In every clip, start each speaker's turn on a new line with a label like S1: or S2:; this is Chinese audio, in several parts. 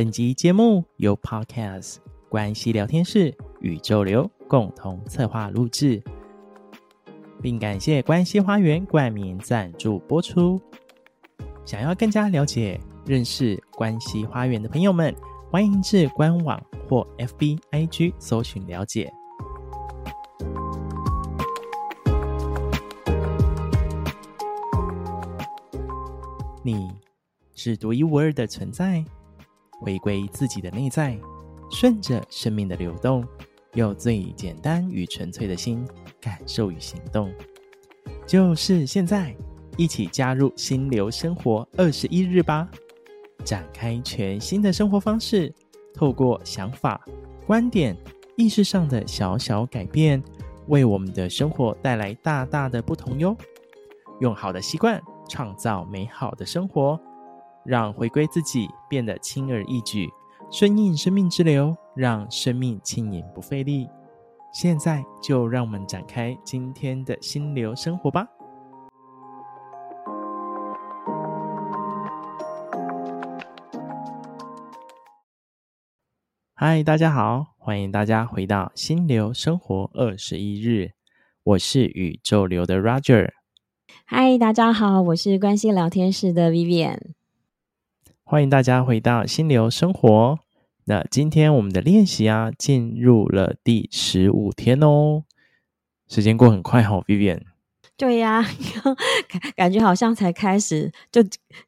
S1: 本集节目由 Podcast 关系聊天室宇宙流共同策划录制，并感谢关系花园冠名赞助播出。想要更加了解、认识关系花园的朋友们，欢迎至官网或 FB IG 搜寻了解。你是独一无二的存在，回归自己的内在，顺着生命的流动，用最简单与纯粹的心感受与行动。就是现在，一起加入心流生活二十一日吧，展开全新的生活方式，透过想法、观点、意识上的小小改变，为我们的生活带来大大的不同哟。用好的习惯。创造美好的生活，让回归自己变得轻而易举，顺应生命之流，让生命轻盈不费力。现在就让我们展开今天的心流生活吧。嗨，大家好，欢迎大家回到心流生活二十一日，我是宇宙流的 Roger。
S2: 嗨，大家好，我是关系聊天室的 Vivian。
S1: 欢迎大家回到心流生活。那今天我们的练习啊，进入了第十五天哦。时间过很快哦，Vivian。
S2: 对呀，感感觉好像才开始，就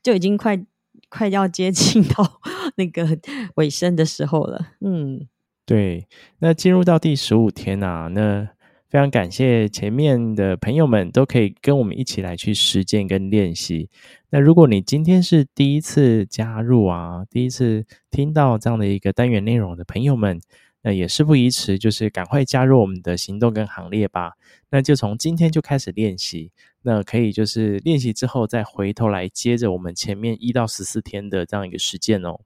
S2: 就已经快快要接近到那个尾声的时候了。嗯，
S1: 对。那进入到第十五天啊，那。非常感谢前面的朋友们都可以跟我们一起来去实践跟练习。那如果你今天是第一次加入啊，第一次听到这样的一个单元内容的朋友们，那也事不宜迟，就是赶快加入我们的行动跟行列吧。那就从今天就开始练习，那可以就是练习之后再回头来接着我们前面一到十四天的这样一个实践哦。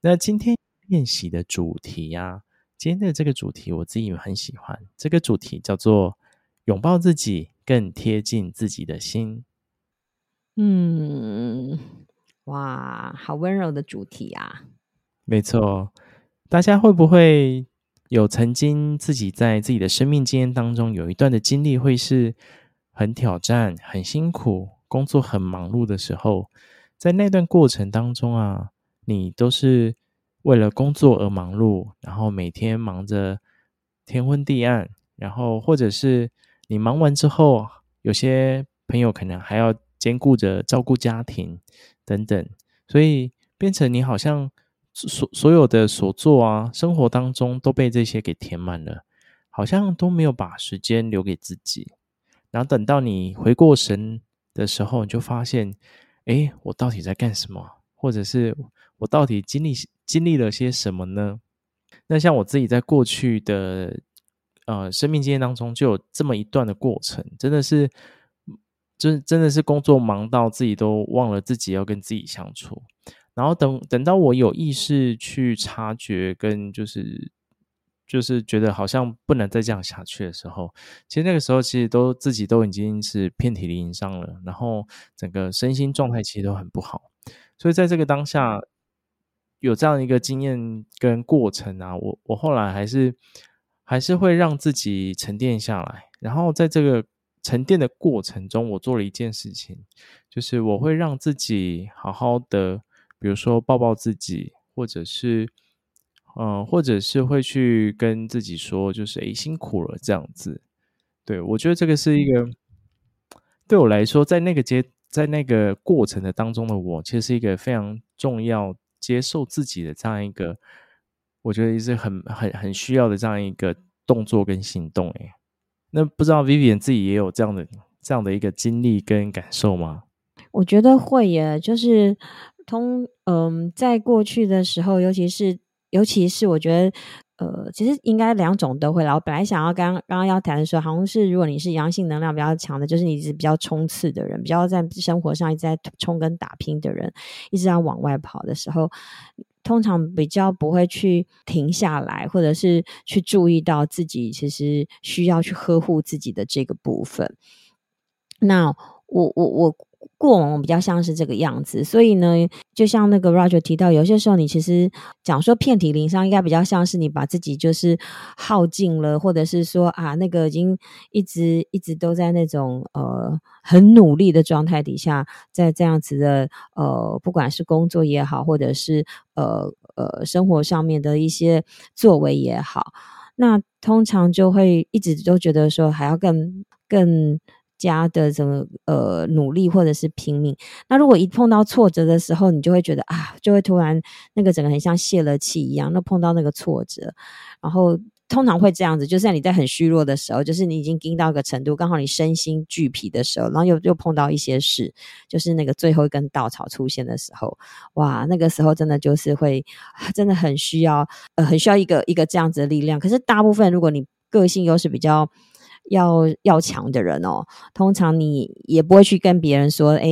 S1: 那今天练习的主题呀、啊。今天的这个主题我自己很喜欢，这个主题叫做“拥抱自己，更贴近自己的心”。
S2: 嗯，哇，好温柔的主题啊！
S1: 没错，大家会不会有曾经自己在自己的生命经验当中有一段的经历，会是很挑战、很辛苦、工作很忙碌的时候，在那段过程当中啊，你都是。为了工作而忙碌，然后每天忙着天昏地暗，然后或者是你忙完之后，有些朋友可能还要兼顾着照顾家庭等等，所以变成你好像所所有的所做啊，生活当中都被这些给填满了，好像都没有把时间留给自己。然后等到你回过神的时候，你就发现，诶，我到底在干什么？或者是我到底经历经历了些什么呢？那像我自己在过去的呃生命经验当中，就有这么一段的过程，真的是，真真的是工作忙到自己都忘了自己要跟自己相处。然后等等到我有意识去察觉，跟就是就是觉得好像不能再这样下去的时候，其实那个时候其实都自己都已经是遍体鳞伤了，然后整个身心状态其实都很不好。所以在这个当下，有这样一个经验跟过程啊，我我后来还是还是会让自己沉淀下来，然后在这个沉淀的过程中，我做了一件事情，就是我会让自己好好的，比如说抱抱自己，或者是嗯，或者是会去跟自己说，就是诶，辛苦了这样子。对，我觉得这个是一个对我来说，在那个阶。在那个过程的当中的我，其实是一个非常重要接受自己的这样一个，我觉得也是很很很需要的这样一个动作跟行动。哎，那不知道 Vivian 自己也有这样的这样的一个经历跟感受吗？
S2: 我觉得会耶，就是通嗯、在过去的时候，尤其是尤其是我觉得。呃，其实应该两种都会啦。我本来想要刚刚刚要谈的时候，好像是如果你是阳性能量比较强的，就是你是比较冲刺的人，比较在生活上一直在冲跟打拼的人，一直在往外跑的时候，通常比较不会去停下来，或者是去注意到自己其实需要去呵护自己的这个部分。那我我我。过往比较像是这个样子，所以呢，就像那个 Roger 提到，有些时候你其实讲说遍体鳞伤，应该比较像是你把自己就是耗尽了，或者是说啊，那个已经一直一直都在那种呃很努力的状态底下，在这样子的呃，不管是工作也好，或者是呃呃生活上面的一些作为也好，那通常就会一直都觉得说还要更更。加的这个呃努力或者是拼命，那如果一碰到挫折的时候，你就会觉得啊，就会突然那个整个很像泄了气一样。那碰到那个挫折，然后通常会这样子，就是你在很虚弱的时候，就是你已经撑到一个程度，刚好你身心俱疲的时候，然后又又碰到一些事，就是那个最后一根稻草出现的时候，哇，那个时候真的就是会真的很需要呃很需要一个一个这样子的力量。可是大部分如果你个性又是比较。要要强的人哦，通常你也不会去跟别人说，哎，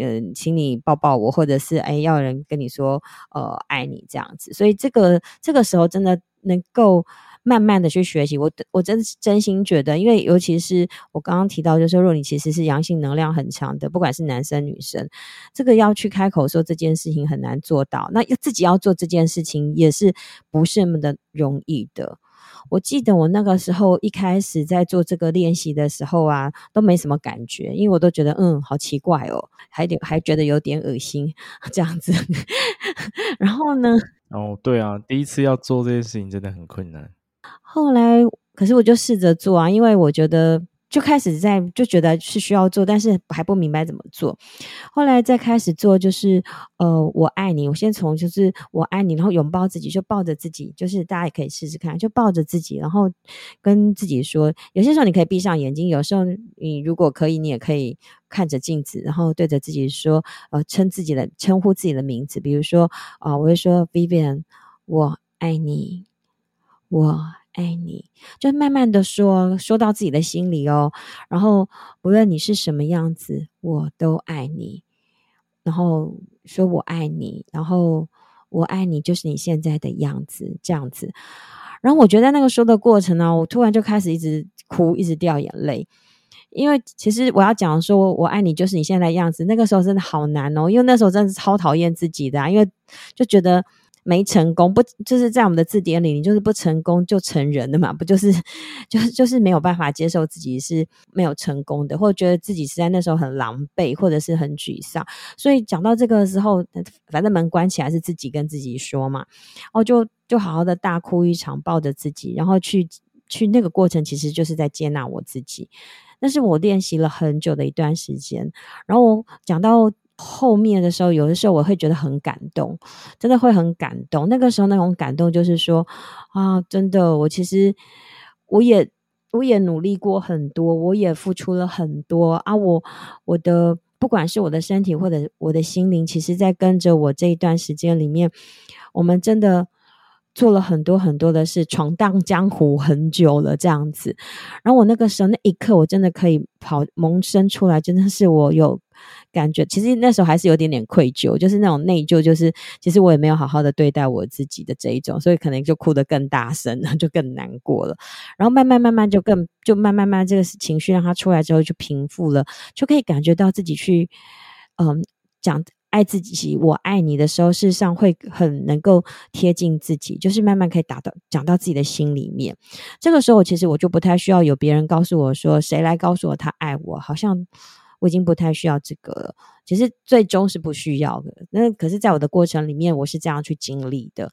S2: 呃，请你抱抱我，或者是哎，要人跟你说，呃，爱你这样子。所以这个这个时候真的能够慢慢的去学习。我我真真心觉得，因为尤其是我刚刚提到，就是说，若你其实是阳性能量很强的，不管是男生女生，这个要去开口说这件事情很难做到，那要自己要做这件事情也是不是那么的容易的。我记得我那个时候一开始在做这个练习的时候啊，都没什么感觉，因为我都觉得嗯，好奇怪哦，还得还觉得有点恶心这样子。然后呢？
S1: 哦，对啊，第一次要做这件事情真的很困难。
S2: 后来，可是我就试着做啊，因为我觉得。就开始在就觉得是需要做，但是还不明白怎么做。后来再开始做，就是呃，我爱你。我先从就是我爱你，然后拥抱自己，就抱着自己，就是大家也可以试试看，就抱着自己，然后跟自己说。有些时候你可以闭上眼睛，有时候你如果可以，你也可以看着镜子，然后对着自己说，呃，称自己的称呼自己的名字，比如说啊、呃，我会说 Vivian，我爱你，我。爱你，就慢慢的说，说到自己的心里哦。然后无论你是什么样子，我都爱你。然后说我爱你，然后我爱你就是你现在的样子，这样子。然后我觉得那个说的过程呢，我突然就开始一直哭，一直掉眼泪。因为其实我要讲说我爱你就是你现在的样子，那个时候真的好难哦，因为那时候真的超讨厌自己的，因为就觉得。没成功，不就是在我们的字典里，你就是不成功就成人的嘛？不就是，就是就是没有办法接受自己是没有成功的，或者觉得自己是在那时候很狼狈，或者是很沮丧。所以讲到这个时候，反正门关起来是自己跟自己说嘛，哦，就就好好的大哭一场，抱着自己，然后去去那个过程，其实就是在接纳我自己。那是我练习了很久的一段时间。然后讲到。后面的时候，有的时候我会觉得很感动，真的会很感动。那个时候那种感动就是说啊，真的，我其实我也我也努力过很多，我也付出了很多啊。我我的不管是我的身体或者我的心灵，其实在跟着我这一段时间里面，我们真的。做了很多很多的事，闯荡江湖很久了，这样子。然后我那个时候那一刻，我真的可以跑萌生出来，真的是我有感觉。其实那时候还是有点点愧疚，就是那种内疚，就是其实我也没有好好的对待我自己的这一种，所以可能就哭得更大声，就更难过了。然后慢慢慢慢就更就慢慢慢这个情绪让它出来之后就平复了，就可以感觉到自己去嗯讲。爱自己，我爱你的时候，事实上会很能够贴近自己，就是慢慢可以打到讲到自己的心里面。这个时候，其实我就不太需要有别人告诉我说，谁来告诉我他爱我，好像我已经不太需要这个了。其实最终是不需要的。那可是，在我的过程里面，我是这样去经历的。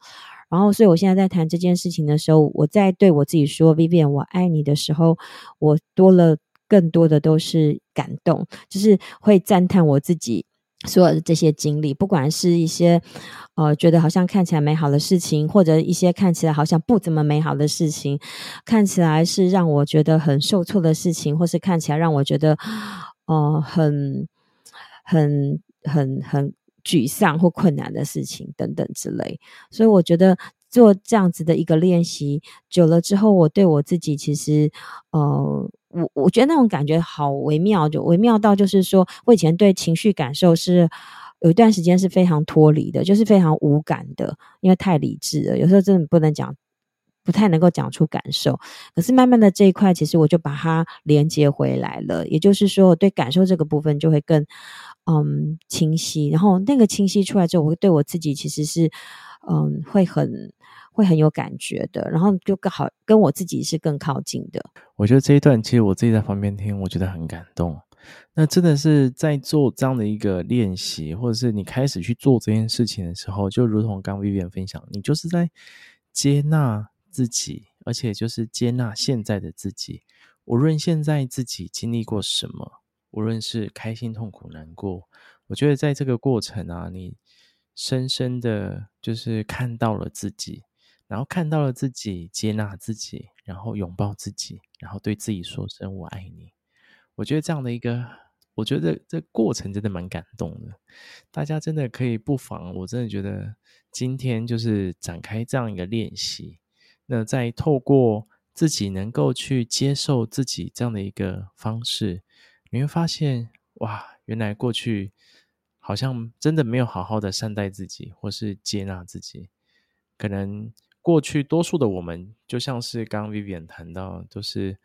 S2: 然后，所以我现在在谈这件事情的时候，我在对我自己说 “Vivian，我爱你”的时候，我多了更多的都是感动，就是会赞叹我自己。所有的这些经历，不管是一些呃觉得好像看起来美好的事情，或者一些看起来好像不怎么美好的事情，看起来是让我觉得很受挫的事情，或是看起来让我觉得呃很很很很沮丧或困难的事情等等之类。所以我觉得做这样子的一个练习久了之后，我对我自己其实呃。我我觉得那种感觉好微妙，就微妙到就是说，我以前对情绪感受是有一段时间是非常脱离的，就是非常无感的，因为太理智了。有时候真的不能讲不太能够讲出感受。可是慢慢的这一块，其实我就把它连接回来了。也就是说，对感受这个部分就会更嗯清晰。然后那个清晰出来之后，我会对我自己其实是嗯会很会很有感觉的。然后就更好跟我自己是更靠近的。
S1: 我觉得这一段其实我自己在旁边听，我觉得很感动。那真的是在做这样的一个练习，或者是你开始去做这件事情的时候，就如同刚 Vivian 分享，你就是在接纳自己，而且就是接纳现在的自己。无论现在自己经历过什么，无论是开心、痛苦、难过，我觉得在这个过程啊，你深深的就是看到了自己，然后看到了自己，接纳自己，然后拥抱自己，然后对自己说声“我爱你”。我觉得这样的一个，我觉得这过程真的蛮感动的。大家真的可以不妨，我真的觉得今天就是展开这样一个练习。那在透过自己能够去接受自己这样的一个方式，你会发现，哇，原来过去好像真的没有好好的善待自己，或是接纳自己。可能过去多数的我们，就像是刚刚 Vivian 谈到，都是。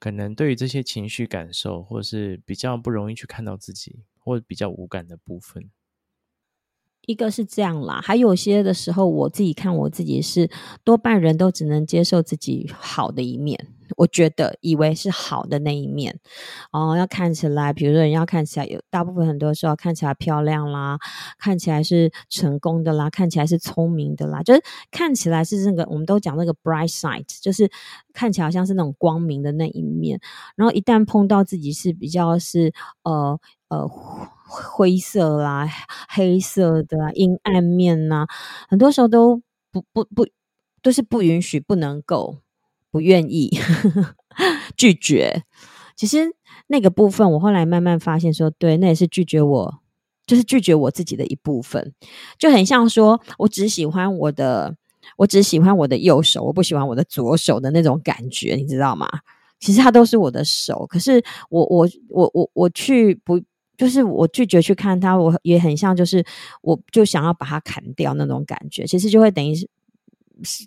S1: 可能对于这些情绪感受，或是比较不容易去看到自己，或比较无感的部分。
S2: 一个是这样啦，还有些的时候，我自己看我自己是多半人都只能接受自己好的一面，我觉得以为是好的那一面哦，要看起来，比如说人要看起来有大部分很多时候看起来漂亮啦，看起来是成功的啦，看起来是聪明的啦，就是看起来是那个我们都讲那个 bright side，就是看起来好像是那种光明的那一面，然后一旦碰到自己是比较是呃呃。灰色啦、黑色的、阴暗面呐、啊，很多时候都不不不都是不允许、不能够、不愿意 拒绝。其实那个部分，我后来慢慢发现说，对，那也是拒绝我，就是拒绝我自己的一部分，就很像说我只喜欢我的，我只喜欢我的右手，我不喜欢我的左手的那种感觉，你知道吗？其实它都是我的手，可是我我我我我去不。就是我拒绝去看他，我也很像，就是我就想要把它砍掉那种感觉，其实就会等于是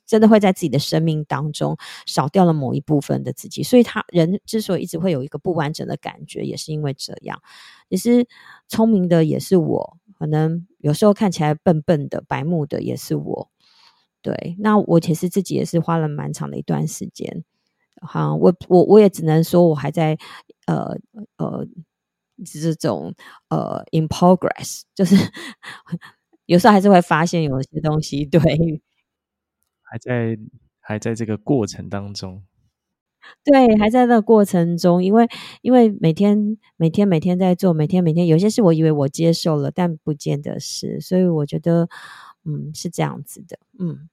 S2: 真的会在自己的生命当中少掉了某一部分的自己，所以他人之所以一直会有一个不完整的感觉，也是因为这样。也是聪明的也是我，可能有时候看起来笨笨的、白目的也是我。对，那我其实自己也是花了蛮长的一段时间，好，我我我也只能说我还在呃呃。这种呃，in progress，就是 有时候还是会发现有些东西，对，
S1: 还在还在这个过程当中，
S2: 对，还在那个过程中，因为因为每天每天每天在做，每天每天有些事我以为我接受了，但不见得是，所以我觉得，嗯，是这样子的，嗯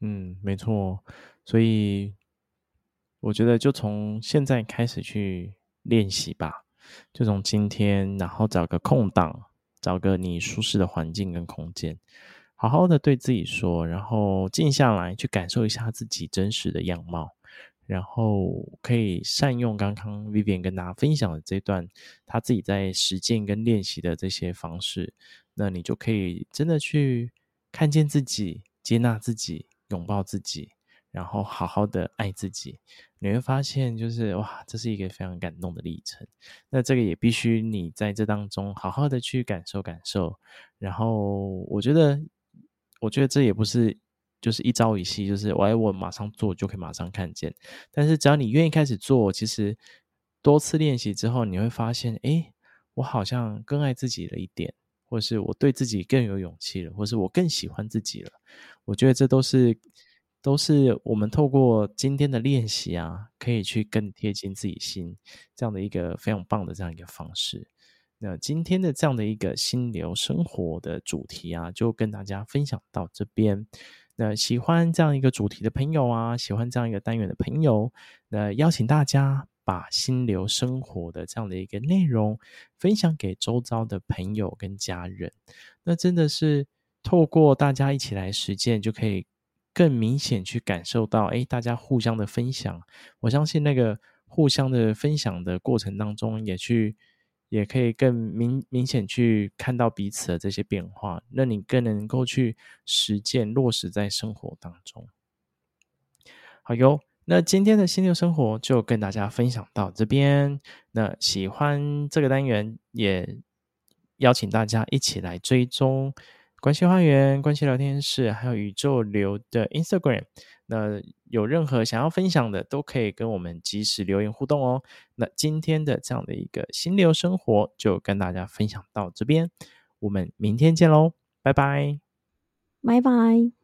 S1: 嗯，没错，所以我觉得就从现在开始去练习吧。就从今天，然后找个空档，找个你舒适的环境跟空间，好好的对自己说，然后静下来去感受一下自己真实的样貌，然后可以善用刚刚 Vivian 跟大家分享的这段他自己在实践跟练习的这些方式，那你就可以真的去看见自己，接纳自己，拥抱自己。然后好好的爱自己，你会发现，就是哇，这是一个非常感动的历程。那这个也必须你在这当中好好的去感受感受。然后我觉得，我觉得这也不是就是一朝一夕，就是我我马上做就可以马上看见。但是只要你愿意开始做，其实多次练习之后，你会发现，诶，我好像更爱自己了一点，或是我对自己更有勇气了，或是我更喜欢自己了。我觉得这都是。都是我们透过今天的练习啊，可以去更贴近自己心这样的一个非常棒的这样一个方式。那今天的这样的一个心流生活的主题啊，就跟大家分享到这边。那喜欢这样一个主题的朋友啊，喜欢这样一个单元的朋友，那邀请大家把心流生活的这样的一个内容分享给周遭的朋友跟家人。那真的是透过大家一起来实践，就可以。更明显去感受到，哎，大家互相的分享，我相信那个互相的分享的过程当中，也去，也可以更明明显去看到彼此的这些变化，那你更能够去实践落实在生活当中。好哟，那今天的心流生活就跟大家分享到这边。那喜欢这个单元，也邀请大家一起来追踪关系花园、关系聊天室，还有宇宙流的 Instagram。那有任何想要分享的，都可以跟我们及时留言互动哦。那今天的这样的一个心流生活，就跟大家分享到这边。我们明天见喽，拜拜，
S2: 拜拜。